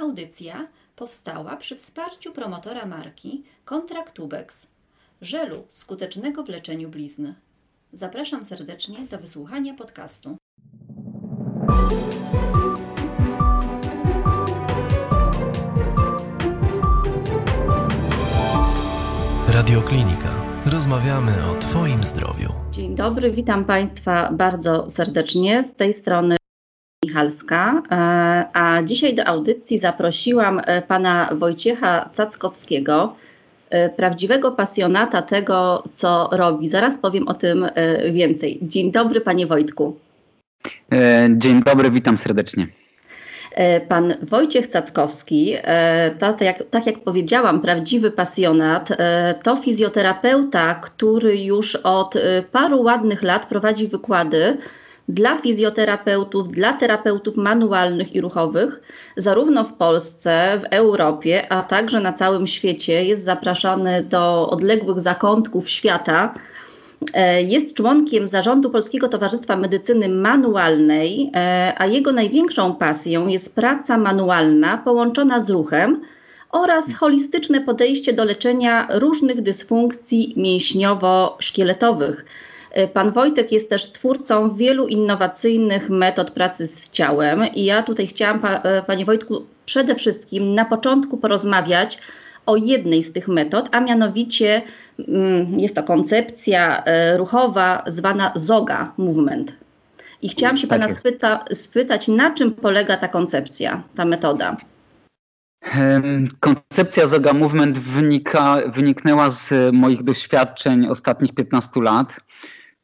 Audycja powstała przy wsparciu promotora marki Kontraktubex, żelu skutecznego w leczeniu blizn. Zapraszam serdecznie do wysłuchania podcastu. Radioklinika. Rozmawiamy o Twoim zdrowiu. Dzień dobry, witam Państwa bardzo serdecznie. Z tej strony Michalska, e, a dzisiaj do audycji zaprosiłam e, pana Wojciecha Cackowskiego, e, prawdziwego pasjonata tego, co robi. Zaraz powiem o tym więcej. Dzień dobry, panie Wojtku. Dzień dobry, witam serdecznie. Pan Wojciech Cackowski, to, to jak, tak jak powiedziałam, prawdziwy pasjonat, to fizjoterapeuta, który już od paru ładnych lat prowadzi wykłady dla fizjoterapeutów, dla terapeutów manualnych i ruchowych, zarówno w Polsce, w Europie, a także na całym świecie. Jest zapraszany do odległych zakątków świata. E, jest członkiem zarządu Polskiego Towarzystwa Medycyny Manualnej, e, a jego największą pasją jest praca manualna połączona z ruchem oraz holistyczne podejście do leczenia różnych dysfunkcji mięśniowo-szkieletowych. Pan Wojtek jest też twórcą wielu innowacyjnych metod pracy z ciałem i ja tutaj chciałam, e, Panie Wojtku, przede wszystkim na początku porozmawiać o jednej z tych metod, a mianowicie mm, jest to koncepcja e, ruchowa zwana Zoga Movement. I chciałam się tak Pana spyta, spytać, na czym polega ta koncepcja, ta metoda? Koncepcja Zoga Movement wynika, wyniknęła z moich doświadczeń ostatnich 15 lat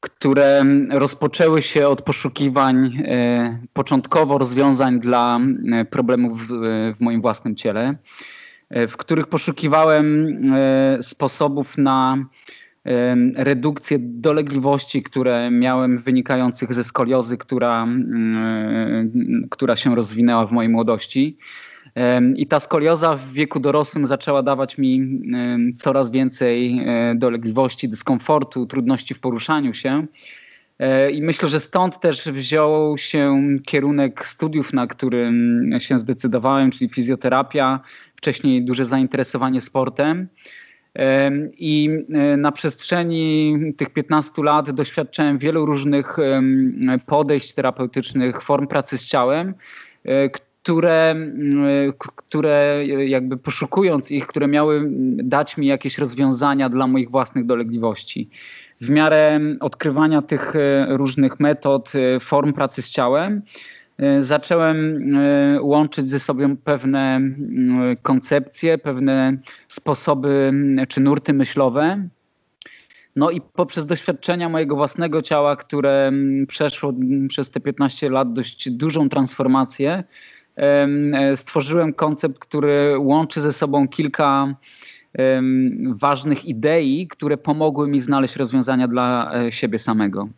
które rozpoczęły się od poszukiwań e, początkowo rozwiązań dla e, problemów w moim własnym ciele, e, w których poszukiwałem sposobów na redukcję dolegliwości, które miałem wynikających ze skoliozy, która, która się rozwinęła w mojej młodości. I ta skolioza w wieku dorosłym zaczęła dawać mi coraz więcej e, dolegliwości, dyskomfortu, trudności w poruszaniu się. E, I myślę, że stąd też wziął się kierunek studiów, na którym się zdecydowałem, czyli fizjoterapia, wcześniej duże zainteresowanie sportem. I e, na przestrzeni tych 15 lat doświadczałem wielu różnych podejść terapeutycznych, form pracy z ciałem, które, mm, które jakby poszukując ich, które miały dać mi jakieś rozwiązania dla moich własnych dolegliwości. W miarę odkrywania tych e, różnych metod, e, form pracy z ciałem, e, zacząłem łączyć ze sobą pewne koncepcje, pewne sposoby czy nurty myślowe. No i poprzez doświadczenia mojego własnego ciała, które przeszło przez te 15 lat dość dużą transformację, E, stworzyłem koncept, który łączy ze sobą kilka ważnych idei, które pomogły mi znaleźć rozwiązania dla e, siebie samego.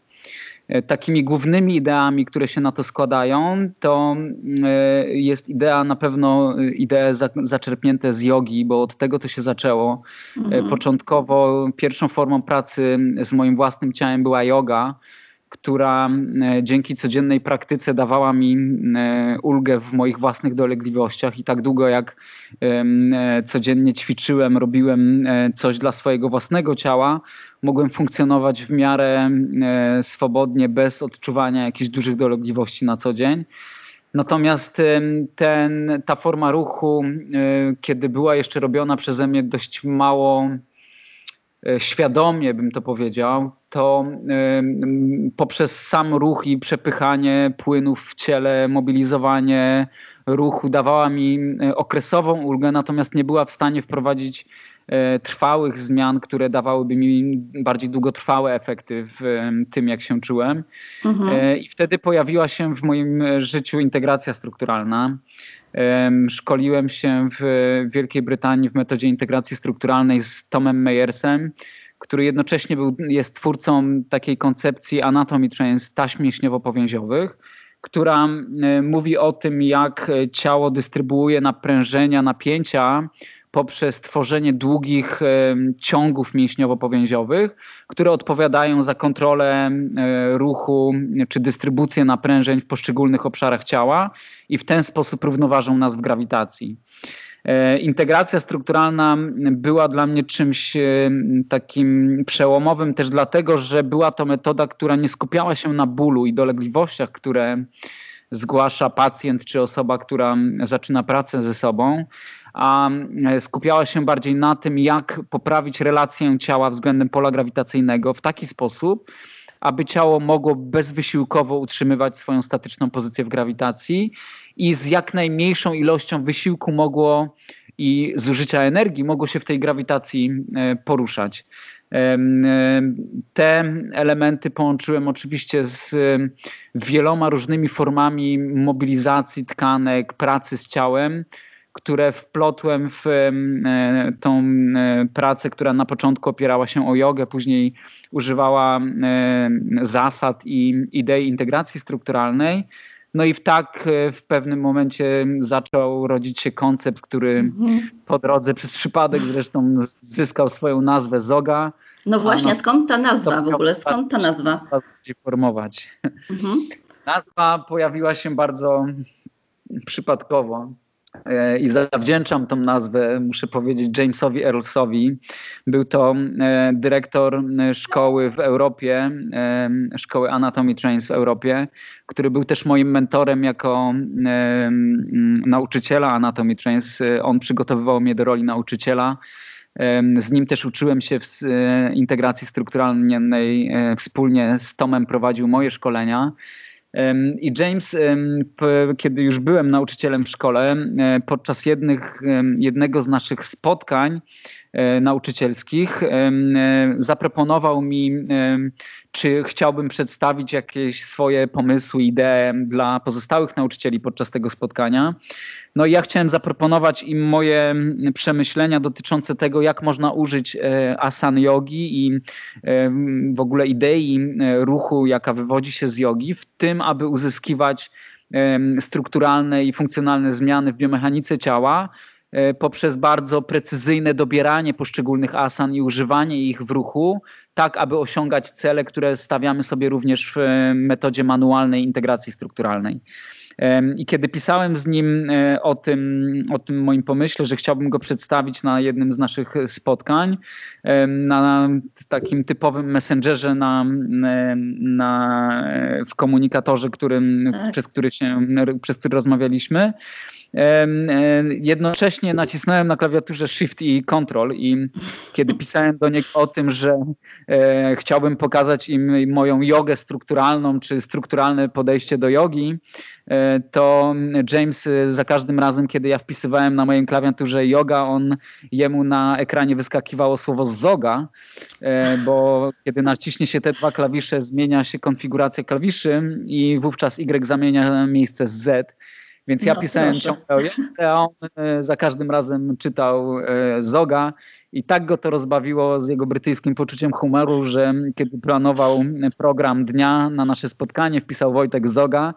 E, takimi głównymi ideami, które się na to składają, to jest idea na pewno idee zaczerpnięte z jogi, bo od tego to się zaczęło. Mhm. Początkowo pierwszą formą pracy z moim własnym ciałem była yoga która e, dzięki codziennej praktyce dawała mi e, ulgę w moich własnych dolegliwościach i tak długo jak e, codziennie ćwiczyłem, robiłem coś dla swojego własnego ciała, mogłem funkcjonować w miarę swobodnie, bez odczuwania jakichś dużych dolegliwości na co dzień. Natomiast ten, ta forma ruchu, kiedy była jeszcze robiona przeze mnie dość mało świadomie, bym to powiedział, to poprzez sam ruch i przepychanie płynów w ciele, mobilizowanie ruchu dawała mi e, okresową ulgę, natomiast nie była w stanie wprowadzić e, trwałych zmian, które dawałyby mi bardziej długotrwałe efekty w tym, jak się czułem. Mhm. I wtedy pojawiła się w moim życiu integracja strukturalna. Szkoliłem się w Wielkiej Brytanii w metodzie integracji strukturalnej z Tomem Meyersem, który jednocześnie był, jest twórcą takiej koncepcji Anatomy Trains taśm mięśniowo-powięziowych, która mówi o tym, jak ciało dystrybuuje naprężenia, napięcia poprzez tworzenie długich ciągów mięśniowo-powięziowych, które odpowiadają za kontrolę ruchu czy dystrybucję naprężeń w poszczególnych obszarach ciała i w ten sposób równoważą nas w grawitacji. E, integracja strukturalna była dla mnie czymś e, takim przełomowym też dlatego, że była to metoda, która nie skupiała się na bólu i dolegliwościach, które zgłasza pacjent czy osoba, która zaczyna pracę ze sobą, a e, skupiała się bardziej na tym, jak poprawić relację ciała względem pola grawitacyjnego w taki sposób, aby ciało mogło bezwysiłkowo utrzymywać swoją statyczną pozycję w grawitacji i z jak najmniejszą ilością wysiłku mogło i zużycia energii mogło się w tej grawitacji e, poruszać. Te elementy połączyłem oczywiście z wieloma różnymi formami mobilizacji tkanek, pracy z ciałem, które wplotłem w e, tą e, pracę, która na początku opierała się o jogę, później używała zasad i idei integracji strukturalnej. No i w tak e, w pewnym momencie zaczął rodzić się koncept, który mhm. po drodze przez przypadek zresztą zyskał swoją nazwę Zoga. No właśnie, skąd ta nazwa w ogóle? Skąd ta nazwa? Formować. Mhm. Nazwa pojawiła się bardzo przypadkowo. E, i zawdzięczam tą nazwę, muszę powiedzieć, Jamesowi Earlsowi. Był to e, dyrektor e, szkoły w Europie, szkoły Anatomy Trains w Europie, który był też moim mentorem jako nauczyciela Anatomy Trains. On przygotowywał mnie do roli nauczyciela. Z nim też uczyłem się w integracji strukturalnej. Wspólnie z Tomem prowadził moje szkolenia. I James, kiedy już byłem nauczycielem w szkole, podczas jednych, jednego z naszych spotkań nauczycielskich e, zaproponował mi, czy chciałbym przedstawić jakieś swoje pomysły, idee dla pozostałych nauczycieli podczas tego spotkania. No i ja chciałem zaproponować im moje przemyślenia dotyczące tego, jak można użyć e, asan yogi i e, w ogóle idei e, ruchu, jaka wywodzi się z jogi, w tym, aby uzyskiwać strukturalne i funkcjonalne zmiany w biomechanice ciała poprzez bardzo precyzyjne dobieranie poszczególnych asan i używanie ich w ruchu, tak aby osiągać cele, które stawiamy sobie również w metodzie manualnej integracji strukturalnej. I kiedy pisałem z nim e, o tym, o tym moim pomyśle, że chciałbym go przedstawić na jednym z naszych spotkań, na takim typowym messengerze, na, na, w komunikatorze, którym, tak. przez, który się, przez który rozmawialiśmy, Jednocześnie nacisnąłem na klawiaturze Shift i Control i kiedy pisałem do niego o tym, że e, chciałbym pokazać im moją jogę strukturalną, czy strukturalne podejście do jogi, e, to James za każdym razem, kiedy ja wpisywałem na mojej klawiaturze yoga, on jemu na ekranie wyskakiwało słowo zoga, e, bo kiedy naciśnie się te dwa klawisze, zmienia się konfiguracja klawiszy i wówczas Y zamienia miejsce z Z. Więc ja no, pisałem ciągle o a on e, za każdym razem czytał e, Zoga. I tak go to rozbawiło z jego brytyjskim poczuciem humoru, że kiedy planował program dnia na nasze spotkanie, wpisał Wojtek Zoga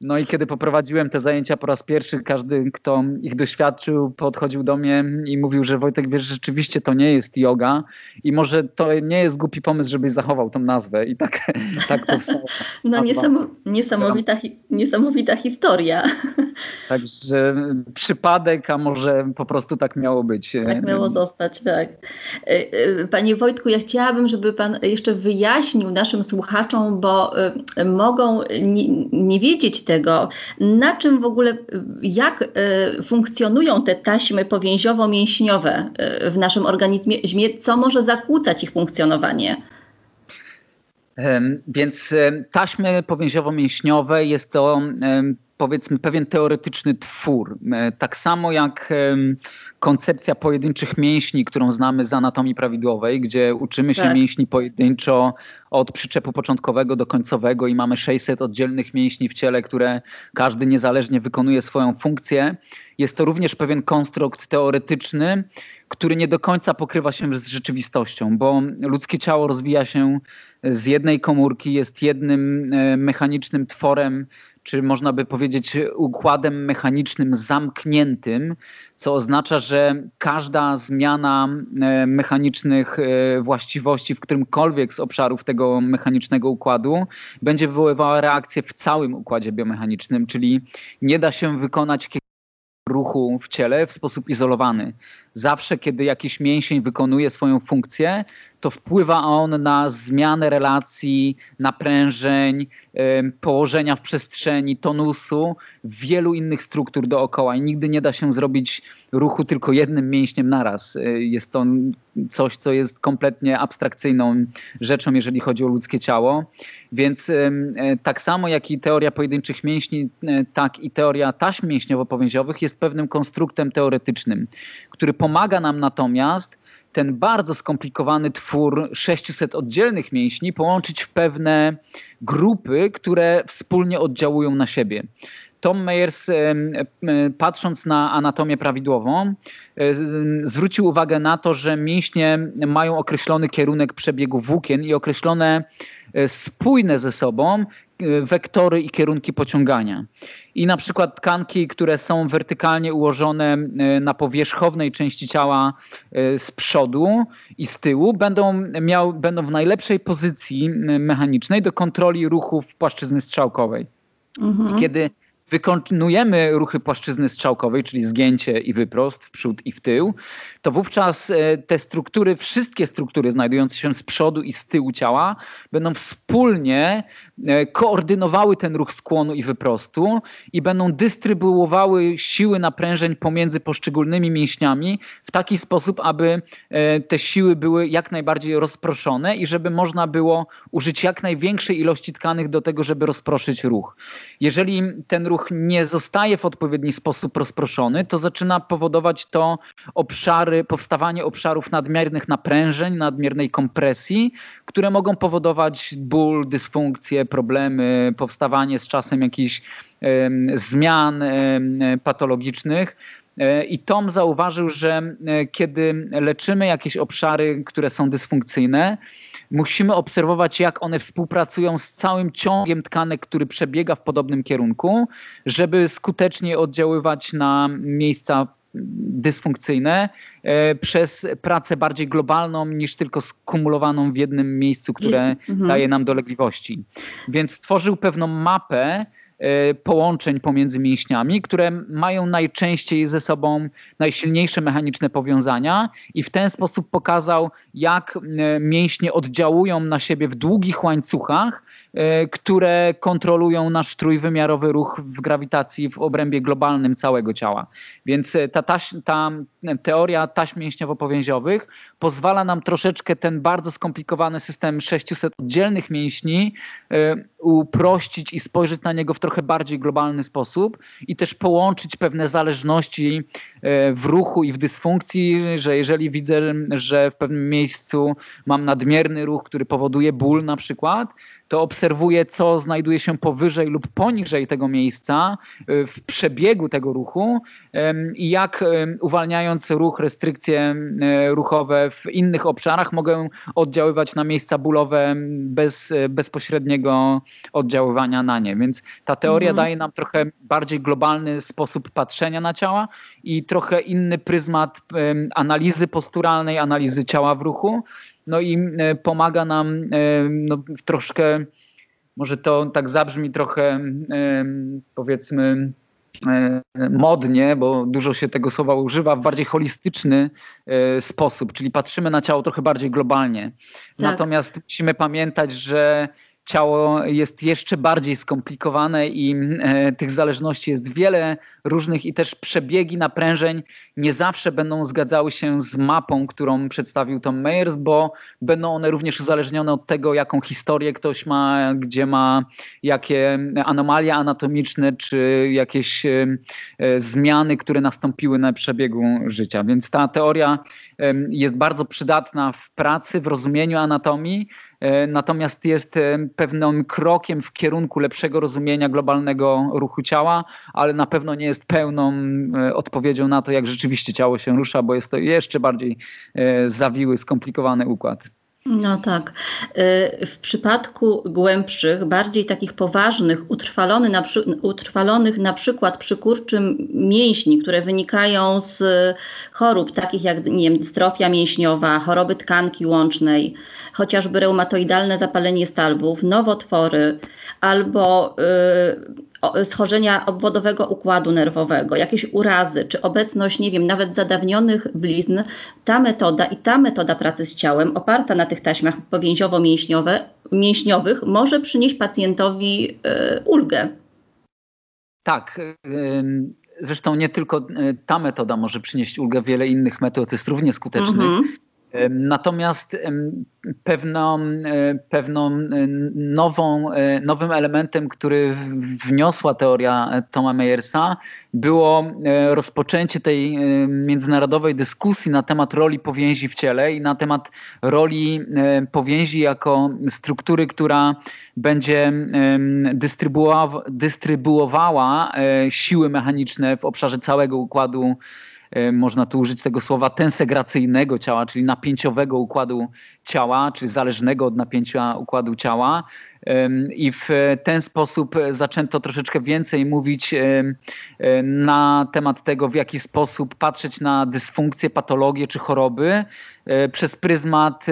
no i kiedy poprowadziłem te zajęcia po raz pierwszy, każdy, kto ich doświadczył, podchodził do mnie i mówił, że Wojtek, wiesz, rzeczywiście to nie jest yoga i może to nie jest głupi pomysł, żebyś zachował tą nazwę. I tak, tak powstała. No niesamowita, niesamowita historia. Także przypadek, a może po prostu tak miało być. Tak miało zostać, tak. E, e, panie Wojtku, ja chciałabym, żeby pan jeszcze wyjaśnił naszym słuchaczom, bo e, mogą nie, nie wiedzieć tego, na czym w ogóle, jak e, funkcjonują te taśmy powięziowo-mięśniowe e, w naszym organizmie, co może zakłócać ich funkcjonowanie. Więc taśmy powięziowo-mięśniowe jest to powiedzmy pewien teoretyczny twór. E, tak samo jak koncepcja pojedynczych mięśni, którą znamy z anatomii prawidłowej, gdzie uczymy się tak. mięśni pojedynczo od przyczepu początkowego do końcowego i mamy 600 oddzielnych mięśni w ciele, które każdy niezależnie wykonuje swoją funkcję jest to również pewien konstrukt teoretyczny, który nie do końca pokrywa się z rzeczywistością, bo ludzkie ciało rozwija się z jednej komórki, jest jednym e, mechanicznym tworem czy można by powiedzieć układem mechanicznym zamkniętym, co oznacza, że każda zmiana e, mechanicznych e, właściwości w którymkolwiek z obszarów tego mechanicznego układu będzie wywoływała reakcję w całym układzie biomechanicznym, czyli nie da się wykonać ruchu w ciele w sposób izolowany. Zawsze, kiedy jakiś mięsień wykonuje swoją funkcję, to wpływa on na zmianę relacji, naprężeń, położenia w przestrzeni, tonusu, wielu innych struktur dookoła i nigdy nie da się zrobić ruchu tylko jednym mięśniem naraz. E, jest to coś, co jest kompletnie abstrakcyjną rzeczą, jeżeli chodzi o ludzkie ciało. Więc e, tak samo jak i teoria pojedynczych mięśni, e, tak i teoria taśm mięśniowo-powięziowych jest pewnym konstruktem teoretycznym, który pomaga nam natomiast ten bardzo skomplikowany twór 600 oddzielnych mięśni połączyć w pewne grupy, które wspólnie oddziałują na siebie. Tom Meyers, patrząc na anatomię prawidłową, zwrócił uwagę na to, że mięśnie mają określony kierunek przebiegu włókien i określone e, spójne ze sobą wektory i kierunki pociągania. I na przykład tkanki, które są wertykalnie ułożone e, na powierzchownej części ciała z przodu i z tyłu, będą, miał, będą w najlepszej pozycji mechanicznej do kontroli ruchów płaszczyzny strzałkowej. Mhm. Kiedy wykonujemy ruchy płaszczyzny strzałkowej, czyli zgięcie i wyprost w przód i w tył, to wówczas e, te struktury, wszystkie struktury znajdujące się z przodu i z tyłu ciała będą wspólnie e, koordynowały ten ruch skłonu i wyprostu i będą dystrybuowały siły naprężeń pomiędzy poszczególnymi mięśniami w taki sposób, aby e, te siły były jak najbardziej rozproszone i żeby można było użyć jak największej ilości tkanek do tego, żeby rozproszyć ruch. Jeżeli ten ruch ruch nie zostaje w odpowiedni sposób rozproszony, to zaczyna powodować to obszary, powstawanie obszarów nadmiernych naprężeń, nadmiernej kompresji, które mogą powodować ból, dysfunkcje, problemy, powstawanie z czasem jakichś zmian patologicznych. E, I Tom zauważył, że e, kiedy leczymy jakieś obszary, które są dysfunkcyjne, musimy obserwować, jak one współpracują z całym ciągiem tkanek, który przebiega w podobnym kierunku, żeby skutecznie oddziaływać na miejsca dysfunkcyjne e, przez pracę bardziej globalną niż tylko skumulowaną w jednym miejscu, które mhm. daje nam dolegliwości. Więc stworzył pewną mapę połączeń pomiędzy mięśniami, które mają najczęściej ze sobą najsilniejsze mechaniczne powiązania i w ten sposób pokazał, jak e, mięśnie oddziałują na siebie w długich łańcuchach, e, które kontrolują nasz trójwymiarowy ruch w grawitacji w obrębie globalnym całego ciała. Więc ta, taś, ta teoria taśm mięśniowo-powięziowych pozwala nam troszeczkę ten bardzo skomplikowany system 600 oddzielnych mięśni uprościć i spojrzeć na niego w trochę bardziej globalny sposób i też połączyć pewne zależności e, w ruchu i w dysfunkcji, że jeżeli widzę, że w pewnym miejscu mam nadmierny ruch, który powoduje ból na przykład, to obserwuję, co znajduje się powyżej lub poniżej tego miejsca e, w przebiegu tego ruchu i jak uwalniając ruch, restrykcje e, ruchowe w innych obszarach mogę oddziaływać na miejsca bólowe bez bezpośredniego oddziaływania na nie. Więc ta teoria mhm. daje nam trochę bardziej globalny sposób patrzenia na ciała i trochę inny pryzmat analizy posturalnej, analizy ciała w ruchu. No i pomaga nam no, troszkę, może to tak zabrzmi trochę powiedzmy e, modnie, bo dużo się tego słowa używa, w bardziej holistyczny e, sposób, czyli patrzymy na ciało trochę bardziej globalnie. Tak. Natomiast musimy pamiętać, że ciało jest jeszcze bardziej skomplikowane i e, tych zależności jest wiele różnych i też przebiegi naprężeń nie zawsze będą zgadzały się z mapą, którą przedstawił Tom Meyers, bo będą one również uzależnione od tego, jaką historię ktoś ma, gdzie ma jakie anomalie anatomiczne, czy jakieś e, e, zmiany, które nastąpiły na przebiegu życia. Więc ta teoria jest bardzo przydatna w pracy, w rozumieniu anatomii, natomiast jest pewnym krokiem w kierunku lepszego rozumienia globalnego ruchu ciała, ale na pewno nie jest pełną odpowiedzią na to, jak rzeczywiście ciało się rusza, bo jest to jeszcze bardziej zawiły, skomplikowany układ. No tak. Y, w przypadku głębszych, bardziej takich poważnych, utrwalony na przy, utrwalonych na przykład przy kurczym mięśni, które wynikają z chorób takich jak nie wiem, dystrofia mięśniowa, choroby tkanki łącznej, chociażby reumatoidalne zapalenie stalwów, nowotwory albo y, schorzenia obwodowego układu nerwowego, jakieś urazy, czy obecność, nie wiem, nawet zadawnionych blizn, ta metoda i ta metoda pracy z ciałem, oparta na tych taśmach powięziowo-mięśniowych, może przynieść pacjentowi y, ulgę. Tak. Zresztą nie tylko ta metoda może przynieść ulgę, wiele innych metod jest równie skutecznych. -hmm. Natomiast pewną, e, pewną e, nową, e, nowym elementem, który wniosła teoria Toma Meyersa, było rozpoczęcie tej międzynarodowej dyskusji na temat roli powięzi w ciele i na temat roli powięzi jako struktury, która będzie dystrybuowała siły mechaniczne w obszarze całego układu można tu użyć tego słowa tensegracyjnego ciała, czyli napięciowego układu ciała, czyli zależnego od napięcia układu ciała. I w ten sposób zaczęto troszeczkę więcej mówić na temat tego, w jaki sposób patrzeć na dysfunkcje, patologie czy choroby e, przez pryzmat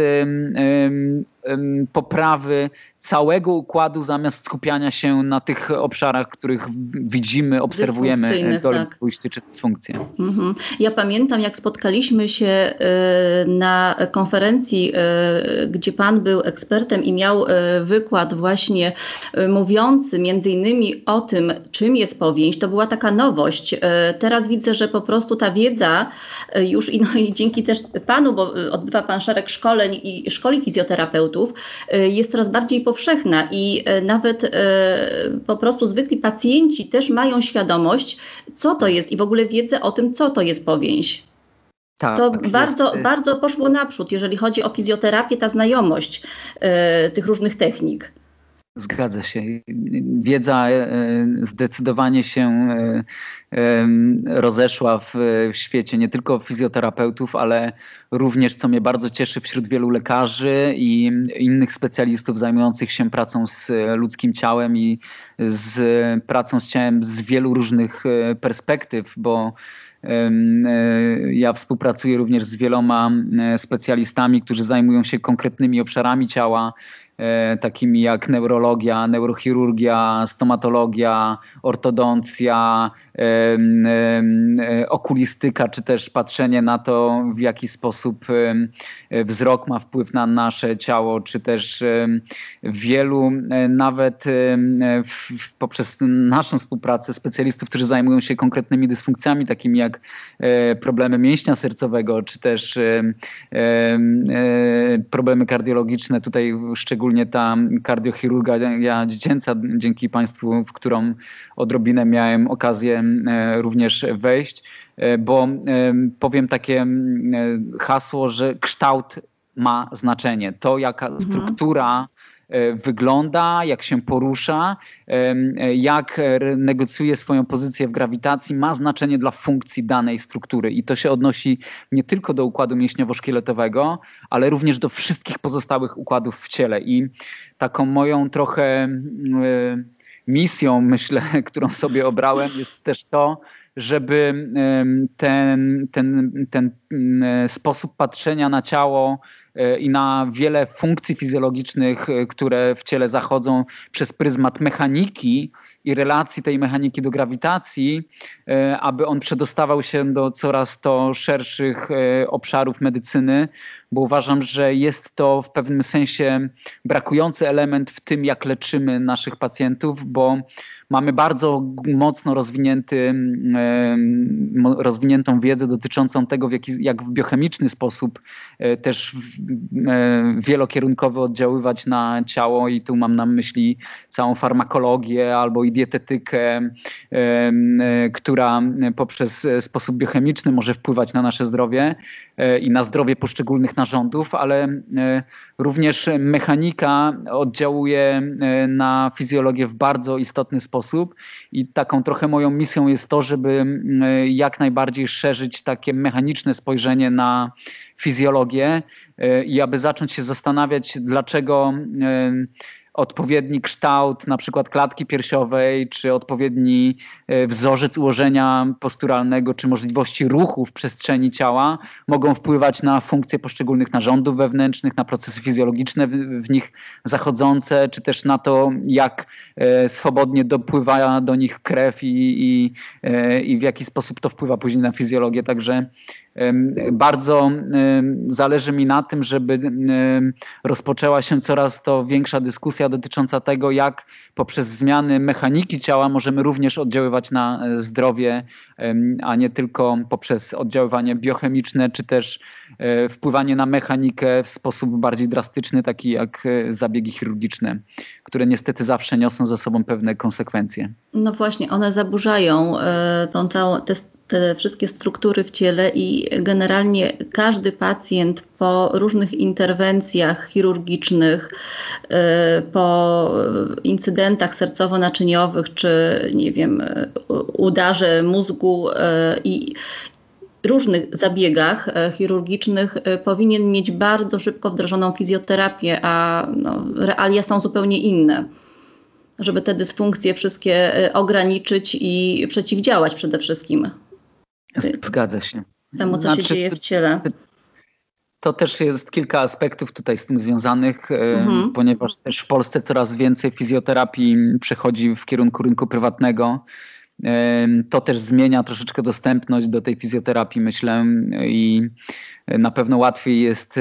poprawy całego układu zamiast skupiania się na tych obszarach, których widzimy, obserwujemy dole tak. pójście czy dysfunkcje. Mhm. Ja pamiętam, jak spotkaliśmy się e, na konferencji, e, gdzie Pan był ekspertem i miał e, wykład właśnie mówiący między innymi o tym, czym jest powięź. To była taka nowość. Teraz widzę, że po prostu ta wiedza już i, no, i dzięki też Panu, bo odbywa Pan szereg szkoleń i szkoli fizjoterapeutów, jest coraz bardziej powszechna i nawet po prostu zwykli pacjenci też mają świadomość, co to jest i w ogóle wiedzę o tym, co to jest powięź. Tak, to bardzo, jest... bardzo poszło naprzód, jeżeli chodzi o fizjoterapię, ta znajomość e, tych różnych technik. Zgadza się. Wiedza zdecydowanie się rozeszła w, świecie nie tylko fizjoterapeutów, ale również, co mnie bardzo cieszy, wśród wielu lekarzy i innych specjalistów zajmujących się pracą z ludzkim ciałem i z pracą z ciałem z wielu różnych e, perspektyw, bo e, ja współpracuję również z wieloma e, specjalistami, którzy zajmują się konkretnymi obszarami ciała E, takimi jak neurologia, neurochirurgia, stomatologia, ortodoncja, e, okulistyka, czy też patrzenie na to, w jaki sposób wzrok ma wpływ na nasze ciało, czy też wielu e, nawet poprzez naszą współpracę specjalistów, którzy zajmują się konkretnymi dysfunkcjami, takimi jak problemy mięśnia sercowego, czy też problemy kardiologiczne, tutaj szczególnie szczególnie ta kardiochirurgia dziecięca, dzięki Państwu, w którą odrobinę miałem okazję e, również wejść, e, bo e, powiem takie hasło, że kształt ma znaczenie. To, jaka mhm. struktura wygląda, jak się porusza, jak negocjuje swoją pozycję w grawitacji, ma znaczenie dla funkcji danej struktury. I to się odnosi nie tylko do układu mięśniowo-szkieletowego, ale również do wszystkich pozostałych układów w ciele. I taką moją trochę e, misją, myślę, którą sobie obrałem, jest też to, żeby ten, ten, ten sposób patrzenia na ciało E, i na wiele funkcji fizjologicznych, e, które w ciele zachodzą przez pryzmat mechaniki i relacji tej mechaniki do grawitacji, e, aby on przedostawał się do coraz to szerszych obszarów medycyny, bo uważam, że jest to w pewnym sensie brakujący element w tym, jak leczymy naszych pacjentów, bo mamy bardzo mocno rozwinięty, rozwiniętą wiedzę dotyczącą tego, w jaki, jak w biochemiczny sposób też wielokierunkowy oddziaływać na ciało. I tu mam na myśli całą farmakologię albo i dietetykę, która poprzez sposób biochemiczny może wpływać na nasze zdrowie i na zdrowie poszczególnych narządów, ale również mechanika oddziałuje na fizjologię w bardzo istotny sposób i taką trochę moją misją jest to, żeby jak najbardziej szerzyć takie mechaniczne spojrzenie na fizjologię e, i aby zacząć się zastanawiać, dlaczego e, odpowiedni kształt na przykład klatki piersiowej, czy odpowiedni e, wzorzec ułożenia posturalnego, czy możliwości ruchu w przestrzeni ciała mogą wpływać na funkcje poszczególnych narządów wewnętrznych, na procesy fizjologiczne w nich zachodzące, czy też na to, jak swobodnie dopływa do nich krew i, i, i w jaki sposób to wpływa później na fizjologię. Także bardzo zależy mi na tym, żeby rozpoczęła się coraz to większa dyskusja dotycząca tego, jak poprzez zmiany mechaniki ciała możemy również oddziaływać na e, zdrowie, a nie tylko poprzez oddziaływanie biochemiczne, czy też e, wpływanie na mechanikę w sposób bardziej drastyczny, taki jak e, zabiegi chirurgiczne, które niestety zawsze niosą ze sobą pewne konsekwencje. No właśnie, one zaburzają tą całą, te te wszystkie struktury w ciele i generalnie każdy pacjent po różnych interwencjach chirurgicznych, y, po incydentach sercowo-naczyniowych, czy nie wiem, udarze mózgu y, i różnych zabiegach y, chirurgicznych powinien mieć bardzo szybko wdrożoną fizjoterapię, a no, realia są zupełnie inne żeby te dysfunkcje wszystkie ograniczyć i przeciwdziałać przede wszystkim. Zgadza się. Temu, co znaczy, się dzieje w ciele. To też jest kilka aspektów tutaj z tym związanych, mhm. ponieważ też w Polsce coraz więcej fizjoterapii przechodzi w kierunku rynku prywatnego. To też zmienia troszeczkę dostępność do tej fizjoterapii, myślę, i na pewno łatwiej jest e,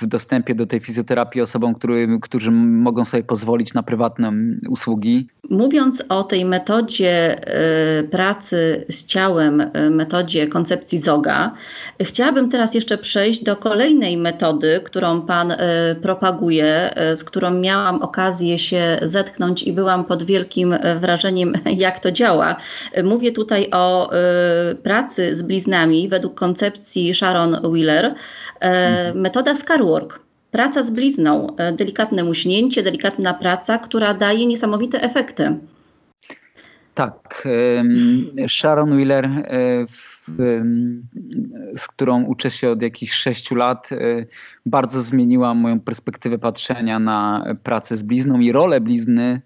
w dostępie do tej fizjoterapii osobom, który, którzy mogą sobie pozwolić na prywatne usługi. Mówiąc o tej metodzie e, pracy z ciałem, e, metodzie koncepcji ZOGA, chciałabym teraz jeszcze przejść do kolejnej metody, którą Pan propaguje, z którą miałam okazję się zetknąć i byłam pod wielkim wrażeniem, jak to działa. Mówię tutaj o pracy z bliznami według koncepcji Sharon Wheeler. E, mhm. Metoda Scarwork. Praca z blizną, e, delikatne muśnięcie, delikatna praca, która daje niesamowite efekty. Tak. Sharon Wheeler, e, z którą uczę się od jakichś sześciu lat, bardzo zmieniła moją perspektywę patrzenia na pracę z blizną i rolę blizny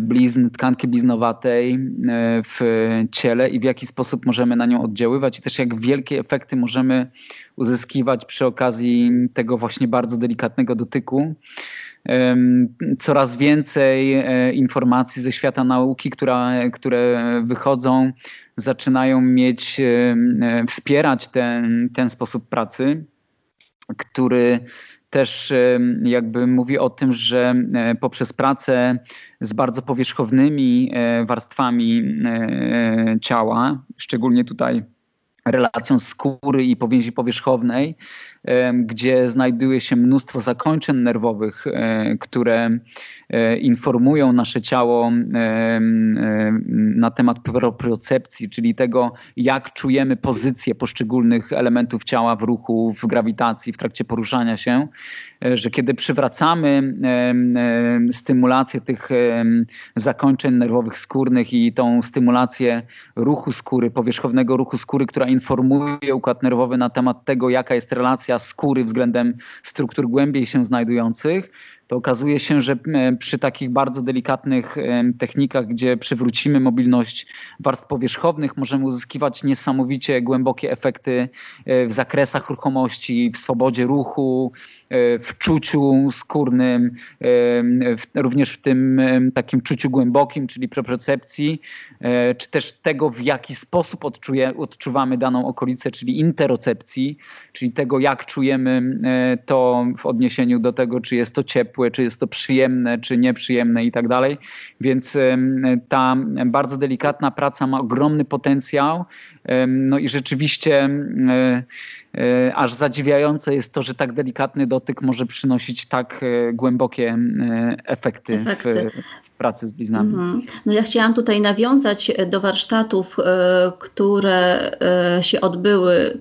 blizn, tkanki bliznowatej e, w ciele i w jaki sposób możemy na nią oddziaływać i też jak wielkie efekty możemy uzyskiwać przy okazji tego właśnie bardzo delikatnego dotyku. Coraz więcej e, informacji ze świata nauki, która, które wychodzą, zaczynają mieć, wspierać ten, ten sposób pracy, który też jakby mówi o tym, że poprzez pracę z bardzo powierzchownymi e, warstwami e, ciała, szczególnie tutaj relacją skóry i powięzi powierzchownej, gdzie znajduje się mnóstwo zakończeń nerwowych, które informują nasze ciało na temat propriocepcji, czyli tego, jak czujemy pozycję poszczególnych elementów ciała w ruchu, w grawitacji, w trakcie poruszania się, e, że kiedy przywracamy stymulację tych zakończeń nerwowych skórnych i tą stymulację ruchu skóry, powierzchownego ruchu skóry, która informuje układ nerwowy na temat tego, jaka jest relacja skóry względem struktur głębiej się znajdujących, to okazuje się, że e, przy takich bardzo delikatnych e, technikach, gdzie przywrócimy mobilność warstw powierzchownych, możemy uzyskiwać niesamowicie głębokie efekty e, w zakresach ruchomości, w swobodzie ruchu, w czuciu skórnym, również w tym takim czuciu głębokim, czyli propriocepcji, czy też tego, w jaki sposób odczuje, odczuwamy daną okolicę, czyli interocepcji, czyli tego, jak czujemy to w odniesieniu do tego, czy jest to ciepło, czy jest to przyjemne, czy nieprzyjemne i tak dalej. Więc ta bardzo delikatna praca ma ogromny potencjał. No i rzeczywiście e, aż zadziwiające jest to, że tak delikatny dotyk może przynosić tak e, głębokie efekty, efekty. W, w, pracy z bliznami. Mhm. No ja chciałam tutaj nawiązać do warsztatów, które się odbyły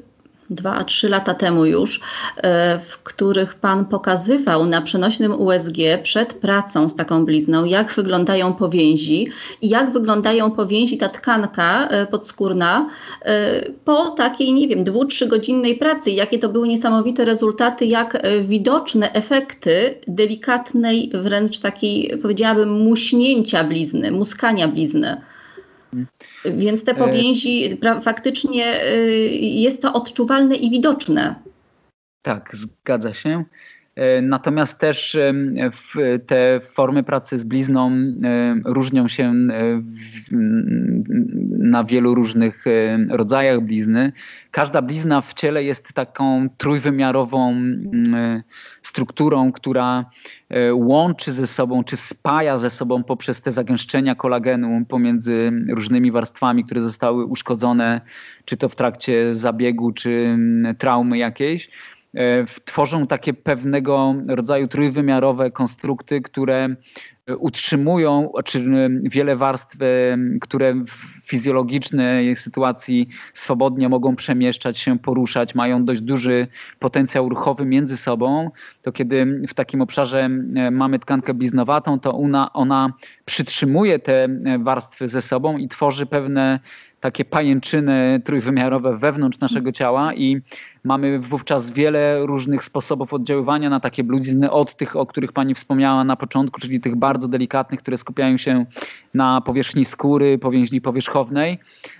dwa a trzy lata temu już, e, w których Pan pokazywał na przenośnym USG przed pracą z taką blizną, jak wyglądają powięzi i jak wyglądają powięzi, ta tkanka e, podskórna e, po takiej, nie wiem, dwu, trzygodzinnej pracy. Jakie to były niesamowite rezultaty, jak widoczne efekty delikatnej, wręcz takiej, powiedziałabym, muśnięcia blizny, muskania blizny. Więc te e, powięzi faktycznie y, jest to odczuwalne i widoczne. Tak, zgadza się. E, natomiast też te formy pracy z blizną różnią się na wielu różnych rodzajach blizny. Każda blizna w ciele jest taką trójwymiarową strukturą, która e, łączy ze sobą, czy spaja ze sobą poprzez te zagęszczenia kolagenu pomiędzy różnymi warstwami, które zostały uszkodzone, czy to w trakcie zabiegu, czy traumy jakiejś tworzą takie pewnego rodzaju trójwymiarowe konstrukty, które utrzymują, czy wiele warstw, które w fizjologicznej sytuacji swobodnie mogą przemieszczać się, poruszać, mają dość duży potencjał ruchowy między sobą, to kiedy w takim obszarze mamy tkankę bliznowatą, to ona, ona przytrzymuje te warstwy ze sobą i tworzy pewne takie pajęczyny trójwymiarowe wewnątrz naszego ciała i mamy wówczas wiele różnych sposobów oddziaływania na takie bluziny, od tych, o których Pani wspomniała na początku, czyli tych bardzo delikatnych, które skupiają się na powierzchni skóry, powięźni powierzchownej,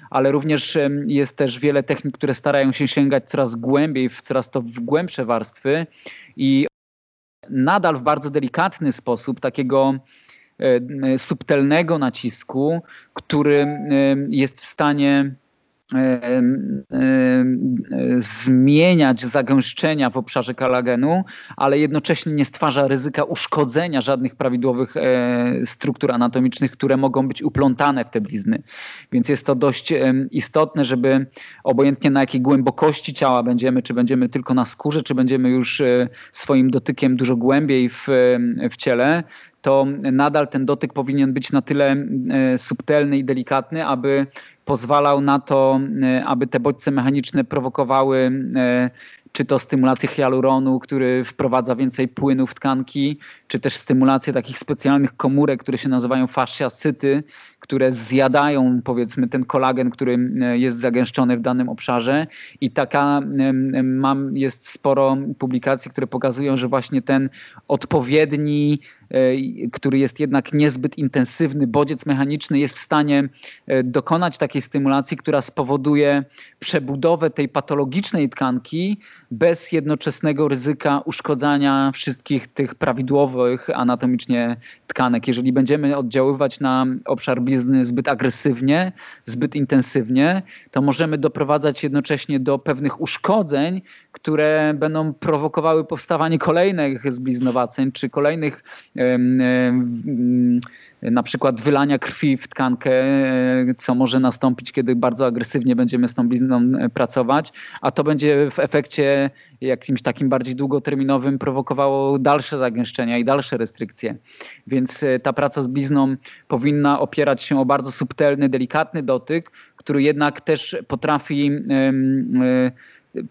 ale również jest też wiele technik, które starają się sięgać coraz głębiej, w coraz to w głębsze warstwy i nadal w bardzo delikatny sposób takiego subtelnego nacisku, który e, jest w stanie e, zmieniać zagęszczenia w obszarze kolagenu, ale jednocześnie nie stwarza ryzyka uszkodzenia żadnych prawidłowych struktur anatomicznych, które mogą być uplątane w te blizny. Więc jest to dość istotne, żeby obojętnie na jakiej głębokości ciała będziemy, czy będziemy tylko na skórze, czy będziemy już swoim dotykiem dużo głębiej w, w ciele, to nadal ten dotyk powinien być na tyle e, subtelny i delikatny, aby pozwalał na to, e, aby te bodźce mechaniczne prowokowały e, czy to stymulację hialuronu, który wprowadza więcej płynu w tkanki, czy też stymulację takich specjalnych komórek, które się nazywają fasciacyty, które zjadają powiedzmy ten kolagen, który jest zagęszczony w danym obszarze i taka mam, jest sporo publikacji, które pokazują, że właśnie ten odpowiedni, e, który jest jednak niezbyt intensywny, bodziec mechaniczny jest w stanie e, dokonać takiej stymulacji, która spowoduje przebudowę tej patologicznej tkanki bez jednoczesnego ryzyka uszkodzania wszystkich tych prawidłowych anatomicznie tkanek. Jeżeli będziemy oddziaływać na obszar blizny zbyt agresywnie, zbyt intensywnie, to możemy doprowadzać jednocześnie do pewnych uszkodzeń, które będą prowokowały powstawanie kolejnych zbliznowaceń czy kolejnych na przykład wylania krwi w tkankę, co może nastąpić, kiedy bardzo agresywnie będziemy z tą blizną pracować, a to będzie w efekcie jakimś takim bardziej długoterminowym prowokowało dalsze zagęszczenia i dalsze restrykcje. Więc e, ta praca z blizną powinna opierać się o bardzo subtelny, delikatny dotyk, który jednak też potrafi e,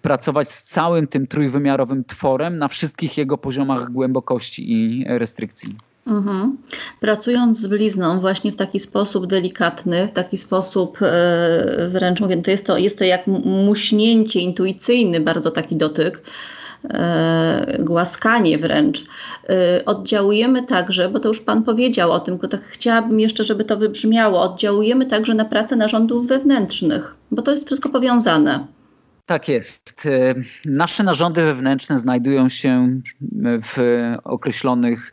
pracować z całym tym trójwymiarowym tworem na wszystkich jego poziomach głębokości i restrykcji. Mhm. Pracując z blizną właśnie w taki sposób delikatny, w taki sposób e, wręcz mówię, to jest to, jest to jak muśnięcie intuicyjny, bardzo taki dotyk, e, głaskanie wręcz. E, oddziałujemy także, bo to już Pan powiedział o tym, tylko tak chciałabym jeszcze, żeby to wybrzmiało, oddziałujemy także na pracę narządów wewnętrznych, bo to jest wszystko powiązane. Tak jest. Nasze narządy wewnętrzne znajdują się w określonych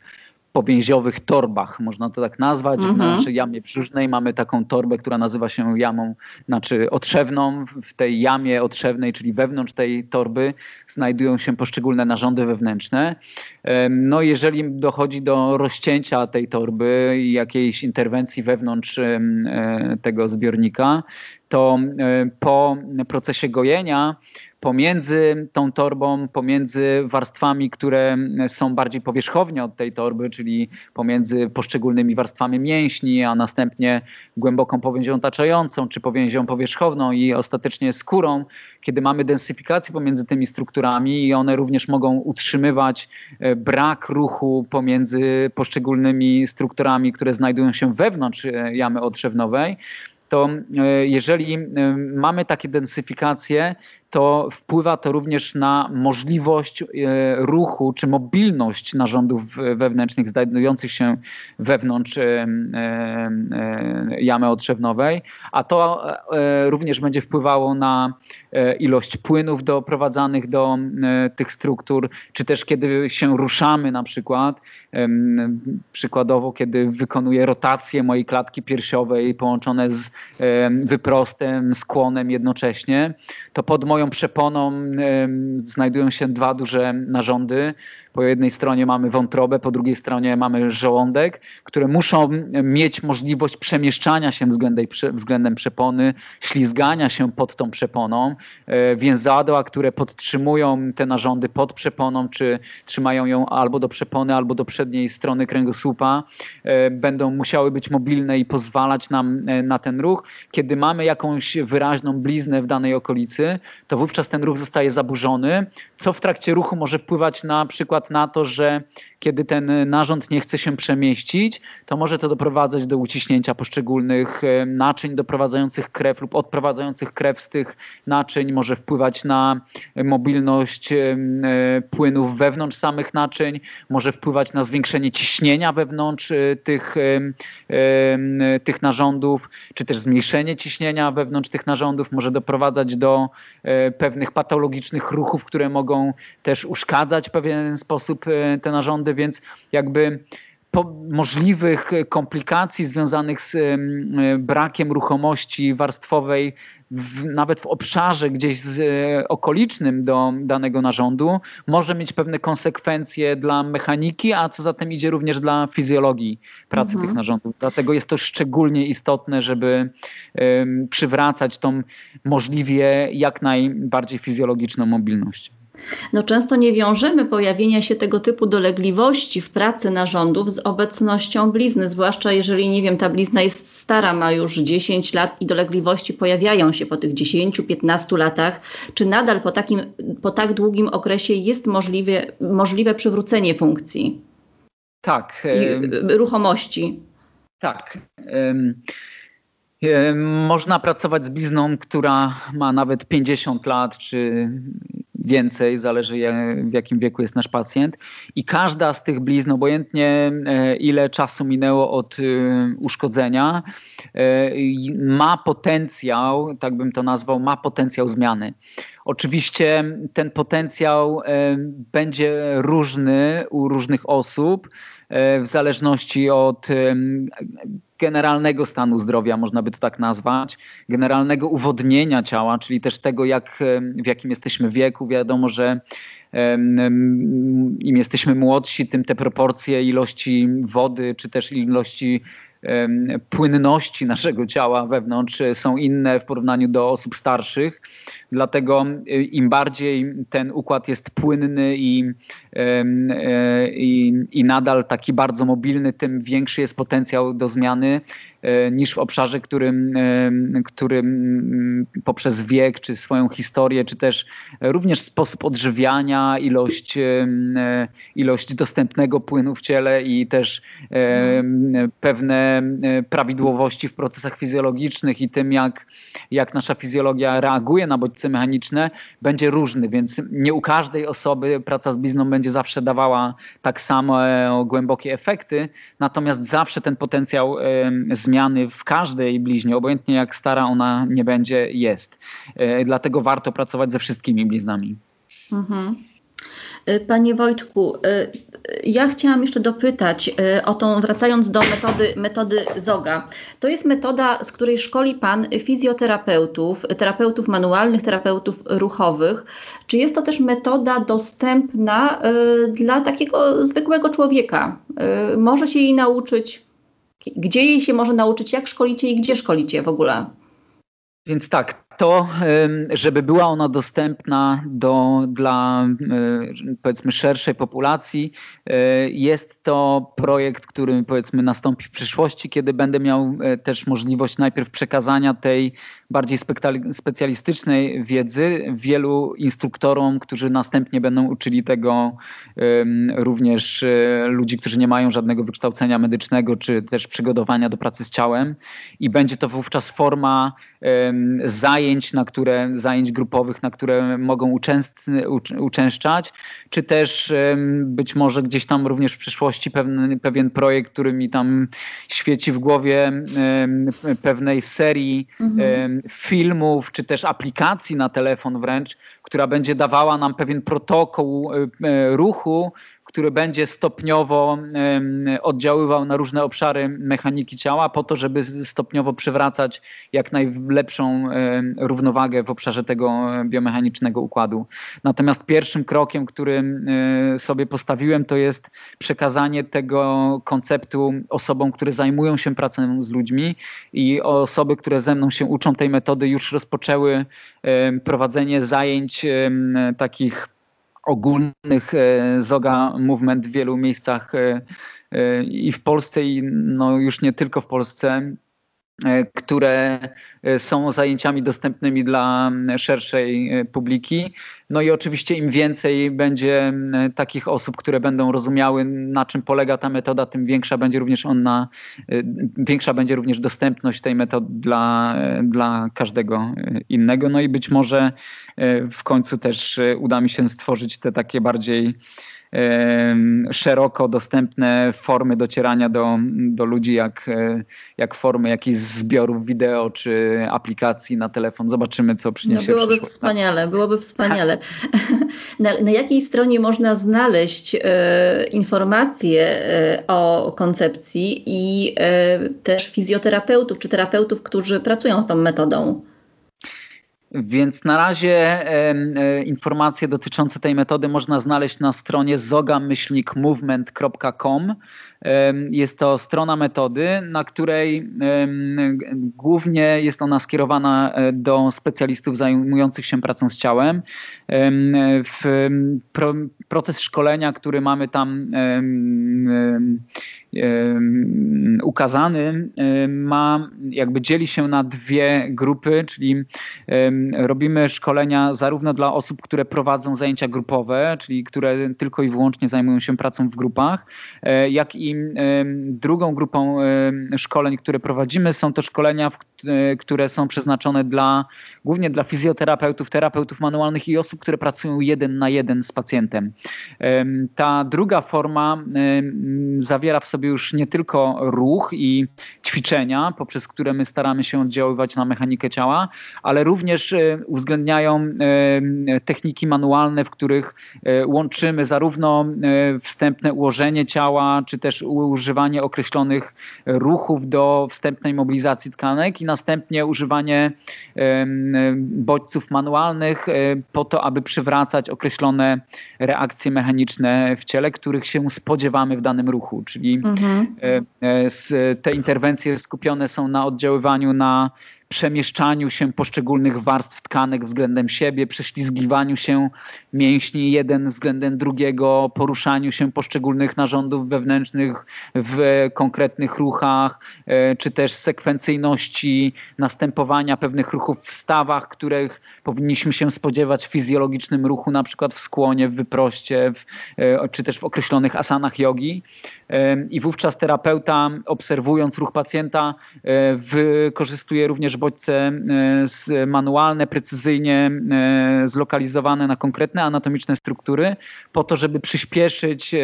powięziowych torbach, można to tak nazwać. W mhm. naszej jamie brzusznej mamy taką torbę, która nazywa się jamą, znaczy otrzewną. W tej jamie otrzewnej, czyli wewnątrz tej torby znajdują się poszczególne narządy wewnętrzne. No jeżeli dochodzi do rozcięcia tej torby i jakiejś interwencji wewnątrz e, tego zbiornika, to po procesie gojenia pomiędzy tą torbą, pomiędzy warstwami, które są bardziej powierzchownie od tej torby, czyli pomiędzy poszczególnymi warstwami mięśni, a następnie głęboką powięzią otaczającą, czy powięzią powierzchowną i ostatecznie skórą, kiedy mamy densyfikację pomiędzy tymi strukturami i one również mogą utrzymywać e, brak ruchu pomiędzy poszczególnymi strukturami, które znajdują się wewnątrz e, jamy otrzewnowej, to e, jeżeli e, mamy takie densyfikacje, to wpływa to również na możliwość e, ruchu czy mobilność narządów wewnętrznych znajdujących się wewnątrz jamy otrzewnowej, a to również będzie wpływało na ilość płynów doprowadzanych do tych struktur, czy też kiedy się ruszamy na przykład, przykładowo kiedy wykonuję rotację mojej klatki piersiowej połączone z wyprostem, skłonem jednocześnie, to pod moją przeponą znajdują się dwa duże narządy. Po jednej stronie mamy wątrobę, po drugiej stronie mamy żołądek, które muszą mieć możliwość przemieszczania się względem przepony, ślizgania się pod tą przeponą. E, więzadła, które podtrzymują te narządy pod przeponą, czy trzymają ją albo do przepony, albo do przedniej strony kręgosłupa, e, będą musiały być mobilne i pozwalać nam e, na ten ruch. Kiedy mamy jakąś wyraźną bliznę w danej okolicy, to wówczas ten ruch zostaje zaburzony, co w trakcie ruchu może wpływać na przykład na to, że kiedy ten narząd nie chce się przemieścić, to może to doprowadzać do uciśnięcia poszczególnych e, naczyń doprowadzających krew lub odprowadzających krew z tych naczyń, może wpływać na mobilność e, płynów wewnątrz samych naczyń, może wpływać na zwiększenie ciśnienia wewnątrz tych, tych narządów, czy też zmniejszenie ciśnienia wewnątrz tych narządów, może doprowadzać do pewnych patologicznych ruchów, które mogą też uszkadzać pewien sposób te narządy więc jakby możliwych komplikacji związanych z brakiem ruchomości warstwowej, w, nawet w obszarze gdzieś z, e, okolicznym do danego narządu, może mieć pewne konsekwencje dla mechaniki, a co za tym idzie również dla fizjologii pracy mhm. tych narządów. Dlatego jest to szczególnie istotne, żeby um, przywracać tą możliwie jak najbardziej fizjologiczną mobilność. No często nie wiążemy pojawienia się tego typu dolegliwości w pracy narządów z obecnością blizny, zwłaszcza jeżeli, nie wiem, ta blizna jest stara, ma już 10 lat i dolegliwości pojawiają się po tych 10-15 latach. Czy nadal po, takim, po tak długim okresie jest możliwe, możliwe przywrócenie funkcji? Tak. I ruchomości. Tak. Można pracować z blizną, która ma nawet 50 lat, czy więcej, zależy w jakim wieku jest nasz pacjent. I każda z tych blizn, obojętnie e, ile czasu minęło od e, uszkodzenia, e, ma potencjał, tak bym to nazwał, ma potencjał zmiany. Oczywiście ten potencjał będzie różny u różnych osób w zależności od generalnego stanu zdrowia, można by to tak nazwać, generalnego uwodnienia ciała, czyli też tego, jak, w jakim jesteśmy wieku. Wiadomo, że im jesteśmy młodsi, tym te proporcje ilości wody, czy też ilości płynności naszego ciała wewnątrz są inne w porównaniu do osób starszych. Dlatego y, im bardziej ten układ jest płynny i, e, i, i nadal taki bardzo mobilny, tym większy jest potencjał do zmiany e, niż w obszarze, którym, którym mm, poprzez wiek, czy swoją historię, czy też również sposób odżywiania, ilość, e, ilość dostępnego płynu w ciele i też pewne prawidłowości w procesach fizjologicznych i tym, jak, jak nasza fizjologia reaguje na bodźce mechaniczne będzie różny, więc nie u każdej osoby praca z blizną będzie zawsze dawała tak samo głębokie efekty, natomiast zawsze ten potencjał zmiany w każdej bliźnie, obojętnie jak stara ona nie będzie, jest. E, dlatego warto pracować ze wszystkimi bliznami. Mhm. Panie Wojtku, ja chciałam jeszcze dopytać o tą, wracając do metody, metody ZOGA. To jest metoda, z której szkoli Pan fizjoterapeutów, terapeutów manualnych, terapeutów ruchowych. Czy jest to też metoda dostępna dla takiego zwykłego człowieka? Może się jej nauczyć? Gdzie jej się może nauczyć? Jak szkolicie i gdzie szkolicie w ogóle? Więc tak, to, żeby była ona dostępna do, dla powiedzmy szerszej populacji, e, jest to projekt, który powiedzmy nastąpi w przyszłości, kiedy będę miał e, też możliwość najpierw przekazania tej bardziej specjalistycznej wiedzy wielu instruktorom, którzy następnie będą uczyli tego również e, ludzi, którzy nie mają żadnego wykształcenia medycznego, czy też przygotowania do pracy z ciałem. I będzie to wówczas forma zajęć, na które, zajęć grupowych, na które mogą uczęszczać, czy też być może gdzieś tam również w przyszłości pewien, pewien projekt, który mi tam świeci w głowie pewnej serii mhm. filmów, czy też aplikacji na telefon wręcz, która będzie dawała nam pewien protokół e, ruchu, który będzie stopniowo oddziaływał na różne obszary mechaniki ciała, po to, żeby stopniowo przywracać jak najlepszą równowagę w obszarze tego biomechanicznego układu. Natomiast pierwszym krokiem, który e, sobie postawiłem, to jest przekazanie tego konceptu osobom, które zajmują się pracą z ludźmi i osoby, które ze mną się uczą tej metody, już rozpoczęły prowadzenie zajęć takich ogólnych e, Zoga Movement w wielu miejscach e, e, i w Polsce, i no już nie tylko w Polsce, które są zajęciami dostępnymi dla szerszej publiki. No i oczywiście im więcej będzie takich osób, które będą rozumiały, na czym polega ta metoda, tym większa będzie również ona, większa będzie również dostępność tej metody dla, dla każdego innego. No i być może w końcu też uda mi się stworzyć te takie bardziej szeroko dostępne formy docierania do, do ludzi, jak, e, jak formy jakichś zbiorów wideo czy aplikacji na telefon. Zobaczymy, co przyniesie. No byłoby przyszłość. wspaniale, byłoby wspaniale. Na, na jakiej stronie można znaleźć e, informacje e, o koncepcji i e, też fizjoterapeutów czy terapeutów, którzy pracują z tą metodą? Więc na razie e, informacje dotyczące tej metody można znaleźć na stronie zogamyślnikmovement.com. Jest to strona metody, na której głównie jest ona skierowana e, do specjalistów zajmujących się pracą z ciałem. W proces szkolenia, który mamy tam ukazany, ma jakby dzieli się na dwie grupy, czyli robimy szkolenia zarówno dla osób, które prowadzą zajęcia grupowe, czyli które tylko i wyłącznie zajmują się pracą w grupach, e, jak i drugą grupą szkoleń, które prowadzimy, są to szkolenia, e, które są przeznaczone dla, głównie dla fizjoterapeutów, terapeutów manualnych i osób, które pracują jeden na jeden z pacjentem. Ta druga forma zawiera w sobie już nie tylko ruch i ćwiczenia, poprzez które my staramy się oddziaływać na mechanikę ciała, ale również e, uwzględniają techniki manualne, w których e, łączymy zarówno wstępne ułożenie ciała, czy też używanie określonych ruchów do wstępnej mobilizacji tkanek i następnie używanie bodźców manualnych e, po to, aby przywracać określone reakcje mechaniczne w ciele, których się spodziewamy w danym ruchu. Czyli mhm. E, e, te interwencje skupione są na oddziaływaniu na przemieszczaniu się poszczególnych warstw tkanek względem siebie, prześlizgiwaniu się mięśni jeden względem drugiego, poruszaniu się poszczególnych narządów wewnętrznych w konkretnych ruchach, e, czy też sekwencyjności następowania pewnych ruchów w stawach, których powinniśmy się spodziewać w fizjologicznym ruchu, na przykład w skłonie, w wyproście, w, e, czy też w określonych asanach jogi. E, I wówczas terapeuta, obserwując ruch pacjenta, wykorzystuje również bodźce manualne, precyzyjnie zlokalizowane na konkretne anatomiczne struktury, po to, żeby przyspieszyć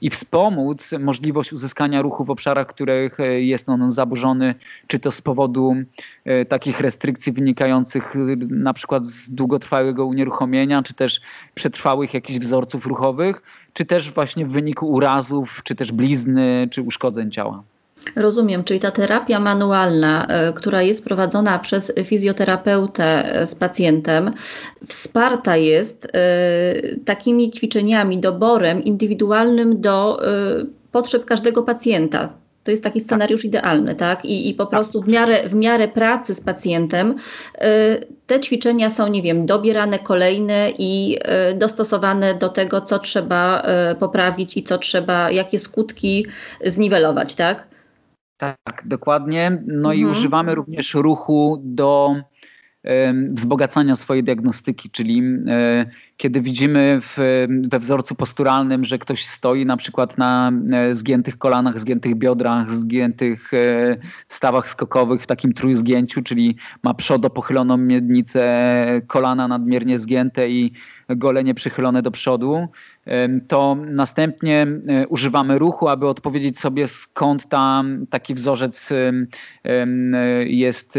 i wspomóc możliwość uzyskania ruchu w obszarach, których jest on zaburzony, czy to z powodu takich restrykcji wynikających na przykład z długotrwałego unieruchomienia, czy też przetrwałych jakichś wzorców ruchowych, czy też właśnie w wyniku urazów, czy też blizny, czy uszkodzeń ciała. Rozumiem, czyli ta terapia manualna, e, która jest prowadzona przez fizjoterapeutę e, z pacjentem, wsparta jest e, takimi ćwiczeniami, doborem indywidualnym do potrzeb każdego pacjenta. To jest taki scenariusz idealny, tak? I, i po prostu w miarę, w miarę pracy z pacjentem te ćwiczenia są, nie wiem, dobierane kolejne i dostosowane do tego, co trzeba poprawić i co trzeba, jakie skutki zniwelować, tak? Tak, dokładnie. No mhm. i używamy również ruchu do wzbogacania swojej diagnostyki, czyli e, kiedy widzimy w, we wzorcu posturalnym, że ktoś stoi na przykład na e, zgiętych kolanach, zgiętych biodrach, zgiętych e, stawach skokowych w takim trójzgięciu, czyli ma przodo pochyloną miednicę, kolana nadmiernie zgięte i golenie przychylone do przodu, to następnie używamy ruchu, aby odpowiedzieć sobie skąd tam taki wzorzec jest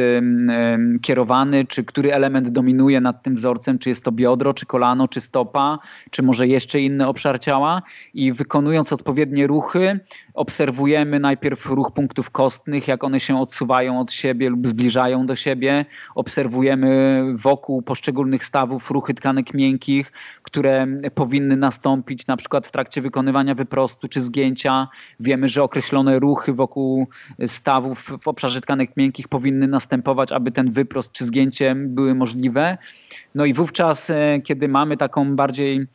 kierowany, czy który element dominuje nad tym wzorcem, czy jest to biodro, czy kolano, czy stopa, czy może jeszcze inny obszar ciała? I wykonując odpowiednie ruchy, obserwujemy najpierw ruch punktów kostnych, jak one się odsuwają od siebie lub zbliżają do siebie. Obserwujemy wokół poszczególnych stawów ruchy tkanek miękkich, które powinny nastąpić na przykład w trakcie wykonywania wyprostu czy zgięcia. Wiemy, że określone ruchy wokół stawów w obszarze tkanek miękkich powinny następować, aby ten wyprost czy zgięcie były możliwe. No i wówczas, e, kiedy mamy taką bardziej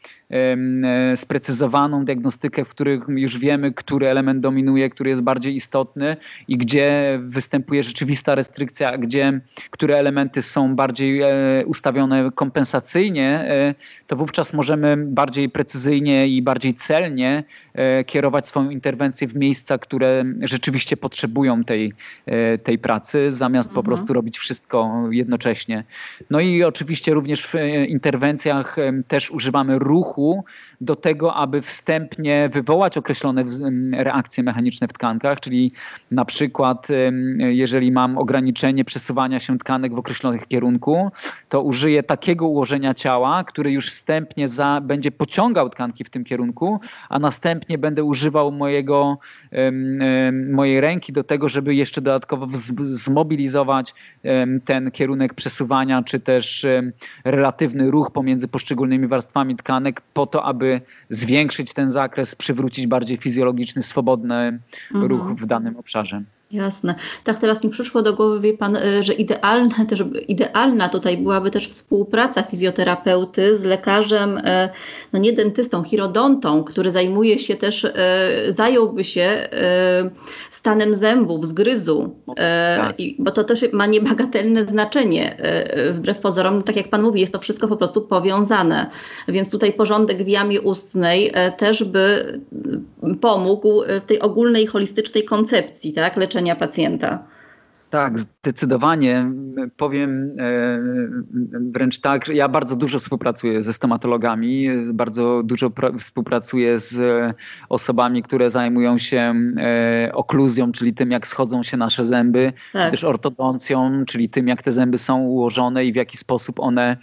sprecyzowaną diagnostykę, w których już wiemy, który element dominuje, który jest bardziej istotny i gdzie występuje rzeczywista restrykcja, gdzie które elementy są bardziej e, ustawione kompensacyjnie, e, to wówczas możemy bardziej precyzyjnie i bardziej celnie kierować swoją interwencję w miejsca, które rzeczywiście potrzebują tej, tej pracy, zamiast mhm. po prostu robić wszystko jednocześnie. No i oczywiście również w interwencjach też używamy ruchu, do tego, aby wstępnie wywołać określone reakcje mechaniczne w tkankach, czyli na przykład jeżeli mam ograniczenie przesuwania się tkanek w określonych kierunku, to użyję takiego ułożenia ciała, który już wstępnie za, będzie pociągał tkanki w tym kierunku, a następnie będę używał mojego, mojej ręki do tego, żeby jeszcze dodatkowo zmobilizować ten kierunek przesuwania, czy też relatywny ruch pomiędzy poszczególnymi warstwami tkanek po to, aby zwiększyć ten zakres, przywrócić bardziej fizjologiczny, swobodny mhm. ruch w danym obszarze. Jasne. Tak teraz mi przyszło do głowy, wie pan, y, że idealne, też, idealna tutaj byłaby też współpraca fizjoterapeuty z lekarzem, y, no nie dentystą, chirodontą, który zajmuje się też, y, zająłby się stanem zębów, zgryzu, tak. bo to też ma niebagatelne znaczenie wbrew pozorom. Tak jak pan mówi, jest to wszystko po prostu powiązane, więc tutaj porządek w jamie ustnej też by pomógł w tej ogólnej, holistycznej koncepcji tak, leczenia pacjenta. Tak, zdecydowanie. Powiem e, wręcz tak, ja bardzo dużo współpracuję ze stomatologami, bardzo dużo współpracuję z osobami, które zajmują się e, okluzją, czyli tym, jak schodzą się nasze zęby, tak. czy też ortodoncją, czyli tym, jak te zęby są ułożone i w jaki sposób one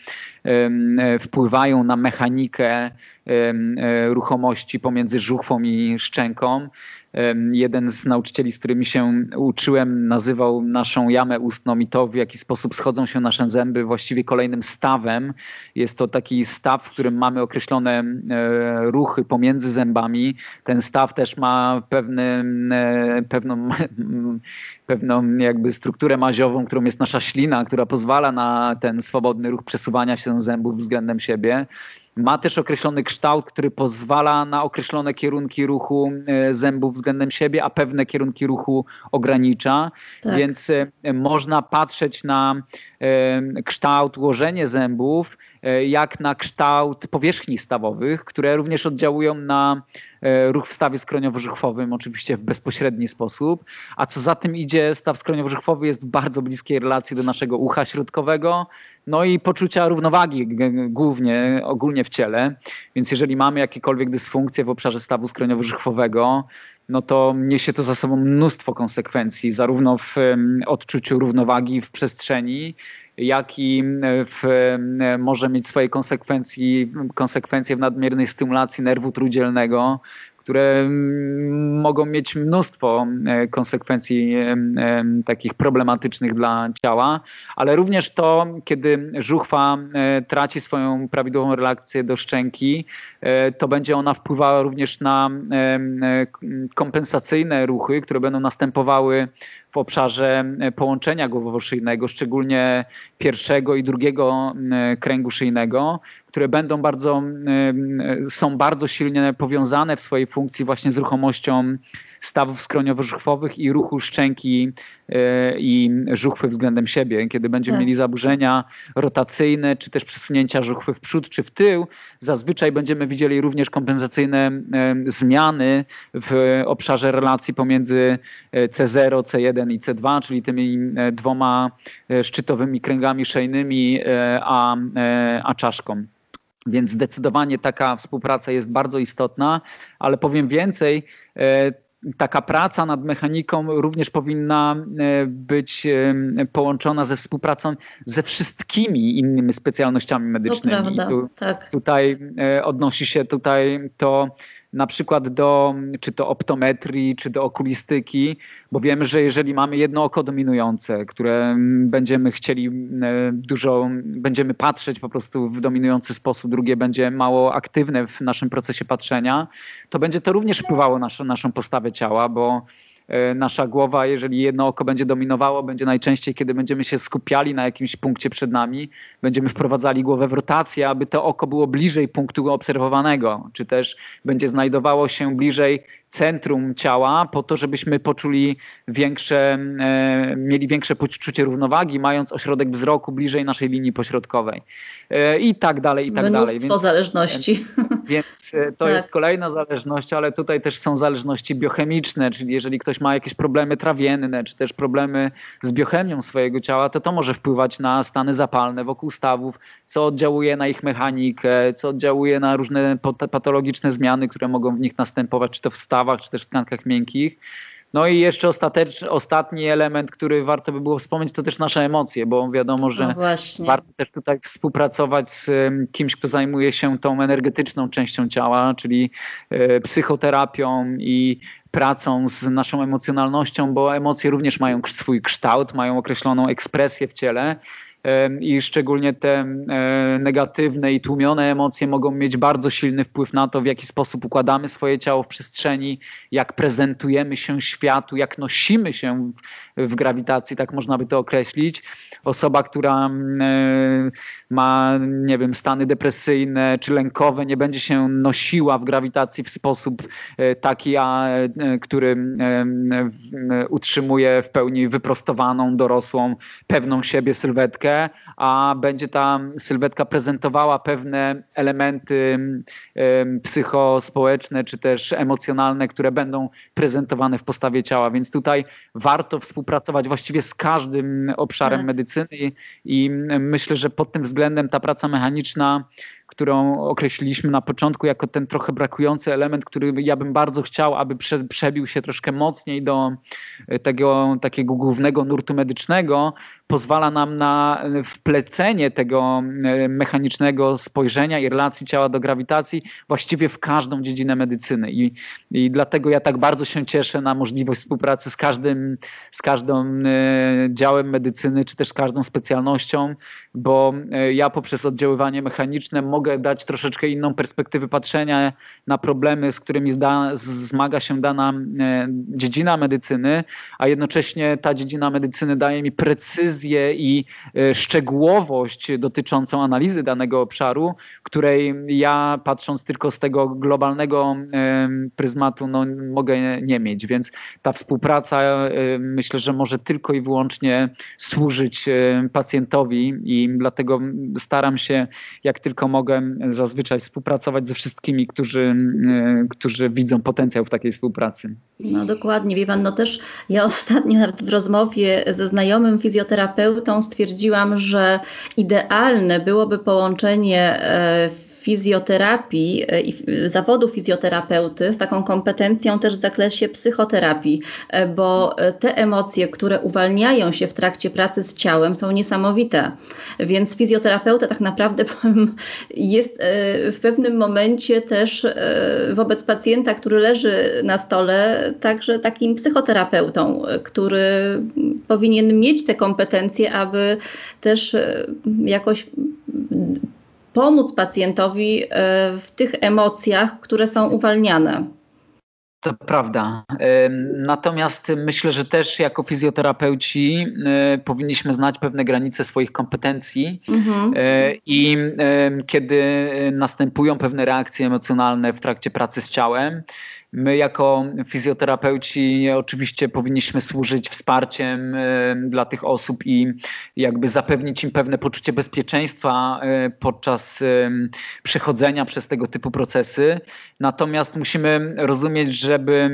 wpływają na mechanikę ruchomości pomiędzy żuchwą i szczęką jeden z nauczycieli, z którymi się uczyłem, nazywał naszą jamę ustną i to, w jaki sposób schodzą się nasze zęby, właściwie kolejnym stawem. Jest to taki staw, w którym mamy określone ruchy pomiędzy zębami. Ten staw też ma pewny, pewną, pewną jakby strukturę maziową, którą jest nasza ślina, która pozwala na ten swobodny ruch przesuwania się zębów względem siebie ma też określony kształt, który pozwala na określone kierunki ruchu e, zębów względem siebie, a pewne kierunki ruchu ogranicza. Tak. Więc e, można patrzeć na e, kształt, ułożenie zębów, jak na kształt powierzchni stawowych, które również oddziałują na e, ruch w stawie skroniowo-żuchwowym, oczywiście w bezpośredni sposób, a co za tym idzie, staw skroniowo-żuchwowy jest w bardzo bliskiej relacji do naszego ucha środkowego, no i poczucia równowagi głównie, ogólnie w ciele, więc jeżeli mamy jakiekolwiek dysfunkcje w obszarze stawu skroniowo-żuchwowego, no to niesie to za sobą mnóstwo konsekwencji, zarówno w odczuciu równowagi w przestrzeni, jak i w, może mieć swoje konsekwencje, konsekwencje w nadmiernej stymulacji nerwu trójdzielnego, które mm, mogą mieć mnóstwo e, konsekwencji takich problematycznych dla ciała, ale również to, kiedy żuchwa e, traci swoją prawidłową relację do szczęki, e, to będzie ona wpływała również na kompensacyjne ruchy, które będą następowały w obszarze połączenia głowowo-szyjnego, szczególnie pierwszego i drugiego kręgu szyjnego, które będą bardzo, są bardzo silnie powiązane w swojej funkcji właśnie z ruchomością stawów skroniowo-żuchwowych i ruchu szczęki e, i żuchwy względem siebie. Kiedy będziemy tak. mieli zaburzenia rotacyjne, czy też przesunięcia żuchwy w przód czy w tył, zazwyczaj będziemy widzieli również kompensacyjne e, zmiany w obszarze relacji pomiędzy e, C0, C1 i C2, czyli tymi dwoma szczytowymi kręgami szyjnymi a, a czaszką. Więc zdecydowanie taka współpraca jest bardzo istotna, ale powiem więcej, taka praca nad mechaniką również powinna e, być e, połączona ze współpracą ze wszystkimi innymi specjalnościami medycznymi. Prawda, tu, tak. Tutaj e, odnosi się tutaj to na przykład do czy to optometrii, czy do okulistyki, bo wiemy, że jeżeli mamy jedno oko dominujące, które będziemy chcieli e, dużo, będziemy patrzeć po prostu w dominujący sposób, drugie będzie mało aktywne w naszym procesie patrzenia, to będzie to również wpływało na naszą postawę ciała, bo nasza głowa, jeżeli jedno oko będzie dominowało, będzie najczęściej, kiedy będziemy się skupiali na jakimś punkcie przed nami, będziemy wprowadzali głowę w rotację, aby to oko było bliżej punktu obserwowanego, czy też będzie znajdowało się bliżej centrum ciała, po to, żebyśmy poczuli większe, e, mieli większe poczucie równowagi, mając ośrodek wzroku bliżej naszej linii pośrodkowej. E, I tak dalej, i tak Mnóstwo dalej. Więc, zależności. Więc e, to tak. jest kolejna zależność, ale tutaj też są zależności biochemiczne, czyli jeżeli ktoś ma jakieś problemy trawienne, czy też problemy z biochemią swojego ciała, to to może wpływać na stany zapalne wokół stawów, co oddziałuje na ich mechanikę, co oddziałuje na różne patologiczne zmiany, które mogą w nich następować, czy to w stawach, stawach czy też w tkankach miękkich. No i jeszcze ostatni element, który warto by było wspomnieć, to też nasze emocje, bo wiadomo, że no warto też tutaj współpracować z kimś, kto zajmuje się tą energetyczną częścią ciała, czyli e, psychoterapią i pracą z naszą emocjonalnością, bo emocje również mają swój kształt, mają określoną ekspresję w ciele i szczególnie te negatywne i tłumione emocje mogą mieć bardzo silny wpływ na to, w jaki sposób układamy swoje ciało w przestrzeni, jak prezentujemy się światu, jak nosimy się w, grawitacji, tak można by to określić. Osoba, która ma, nie wiem, stany depresyjne czy lękowe, nie będzie się nosiła w grawitacji w sposób e, taki, a, e, który utrzymuje w pełni wyprostowaną, dorosłą, pewną siebie sylwetkę a będzie ta sylwetka prezentowała pewne elementy psychospołeczne czy też emocjonalne, które będą prezentowane w postawie ciała. Więc tutaj warto współpracować właściwie z każdym obszarem tak. medycyny i myślę, że pod tym względem ta praca mechaniczna którą określiliśmy na początku jako ten trochę brakujący element, który ja bym bardzo chciał, aby prze, przebił się troszkę mocniej do e, tego takiego głównego nurtu medycznego, pozwala nam na wplecenie tego e, mechanicznego spojrzenia i relacji ciała do grawitacji właściwie w każdą dziedzinę medycyny. I, i dlatego ja tak bardzo się cieszę na możliwość współpracy z każdym, z każdym e, działem medycyny, czy też z każdą specjalnością, bo ja poprzez oddziaływanie mechaniczne mogę dać troszeczkę inną perspektywę patrzenia na problemy, z którymi zda, zmaga się dana e, dziedzina medycyny, a jednocześnie ta dziedzina medycyny daje mi precyzję i e, szczegółowość dotyczącą analizy danego obszaru, której ja patrząc tylko z tego globalnego e, pryzmatu no, mogę nie mieć. Więc ta współpraca myślę, że może tylko i wyłącznie służyć pacjentowi i dlatego staram się jak tylko mogę zazwyczaj współpracować ze wszystkimi, którzy, którzy widzą potencjał w takiej współpracy. No dokładnie, wie pan, no też ja ostatnio nawet w rozmowie ze znajomym fizjoterapeutą stwierdziłam, że idealne byłoby połączenie e, fizjoterapii e, i zawodu fizjoterapeuty z taką kompetencją też w zakresie psychoterapii, e, bo e, te emocje, które uwalniają się w trakcie pracy z ciałem są niesamowite. Więc fizjoterapeuta tak naprawdę jest w pewnym momencie też wobec pacjenta, który leży na stole, także takim psychoterapeutą, który powinien mieć te kompetencje, aby też jakoś pomóc pacjentowi e, w tych emocjach, które są uwalniane. To prawda. Natomiast myślę, że też jako fizjoterapeuci e, powinniśmy znać pewne granice swoich kompetencji mhm. E, i kiedy następują pewne reakcje emocjonalne w trakcie pracy z ciałem, My jako fizjoterapeuci oczywiście powinniśmy służyć wsparciem e, dla tych osób i jakby zapewnić im pewne poczucie bezpieczeństwa e, podczas e, przechodzenia przez tego typu procesy. Natomiast musimy rozumieć, żeby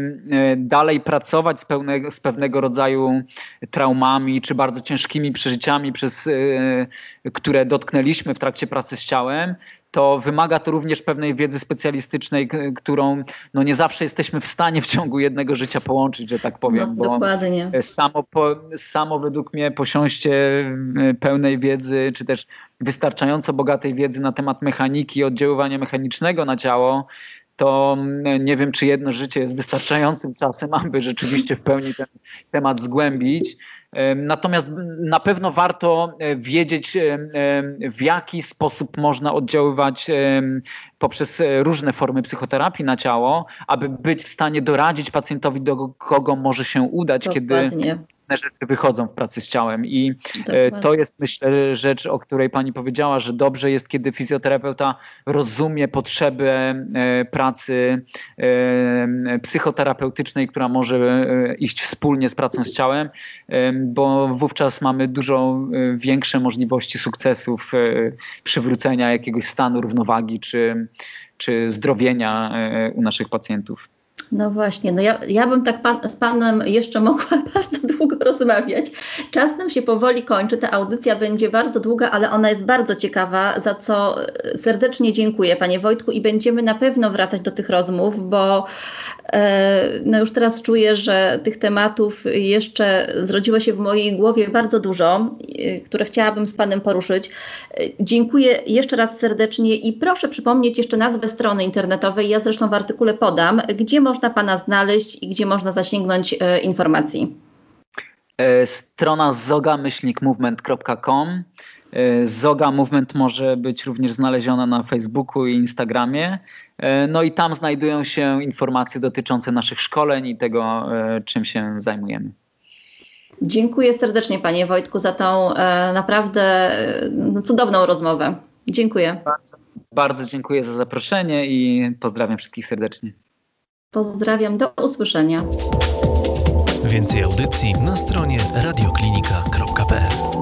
dalej pracować z, pełnego, z pewnego rodzaju traumami czy bardzo ciężkimi przeżyciami, przez które dotknęliśmy w trakcie pracy z ciałem, to wymaga to również pewnej wiedzy specjalistycznej, którą no nie zawsze jesteśmy w stanie w ciągu jednego życia połączyć, że tak powiem. No, bo dokładnie. Samo, po, samo według mnie posiąście pełnej wiedzy, czy też wystarczająco bogatej wiedzy na temat mechaniki i oddziaływania mechanicznego na ciało, to nie wiem, czy jedno życie jest wystarczającym czasem, aby rzeczywiście w pełni ten temat zgłębić. Natomiast na pewno warto e, wiedzieć, w jaki sposób można oddziaływać poprzez e, różne formy psychoterapii na ciało, aby być w stanie doradzić pacjentowi, do kogo może się udać, Dokładnie. kiedy rzeczy wychodzą w pracy z ciałem. I e, Dokładnie. to jest, myślę, rzecz, o której pani powiedziała, że dobrze jest, kiedy fizjoterapeuta rozumie potrzeby e, pracy e, psychoterapeutycznej, która może iść wspólnie z pracą z ciałem, bo wówczas mamy dużo większe możliwości sukcesów, przywrócenia jakiegoś stanu równowagi czy, czy zdrowienia u naszych pacjentów. No właśnie, no ja, ja bym tak pan, z Panem jeszcze mogła bardzo długo rozmawiać. Czas nam się powoli kończy, ta audycja będzie bardzo długa, ale ona jest bardzo ciekawa, za co serdecznie dziękuję Panie Wojtku i będziemy na pewno wracać do tych rozmów, bo e, no już teraz czuję, że tych tematów jeszcze zrodziło się w mojej głowie bardzo dużo, e, które chciałabym z Panem poruszyć. E, dziękuję jeszcze raz serdecznie i proszę przypomnieć jeszcze nazwę strony internetowej, ja zresztą w artykule podam, gdzie można Pana znaleźć i gdzie można zasięgnąć informacji. Strona zoga-movement.com Zoga Movement może być również znaleziona na Facebooku i Instagramie. E, no i tam znajdują się informacje dotyczące naszych szkoleń i tego, e, czym się zajmujemy. Dziękuję serdecznie Panie Wojtku za tą e, naprawdę no, cudowną rozmowę. Dziękuję. Bardzo, bardzo dziękuję za zaproszenie i pozdrawiam wszystkich serdecznie. Pozdrawiam, do usłyszenia. Więcej audycji na stronie radioklinika.pl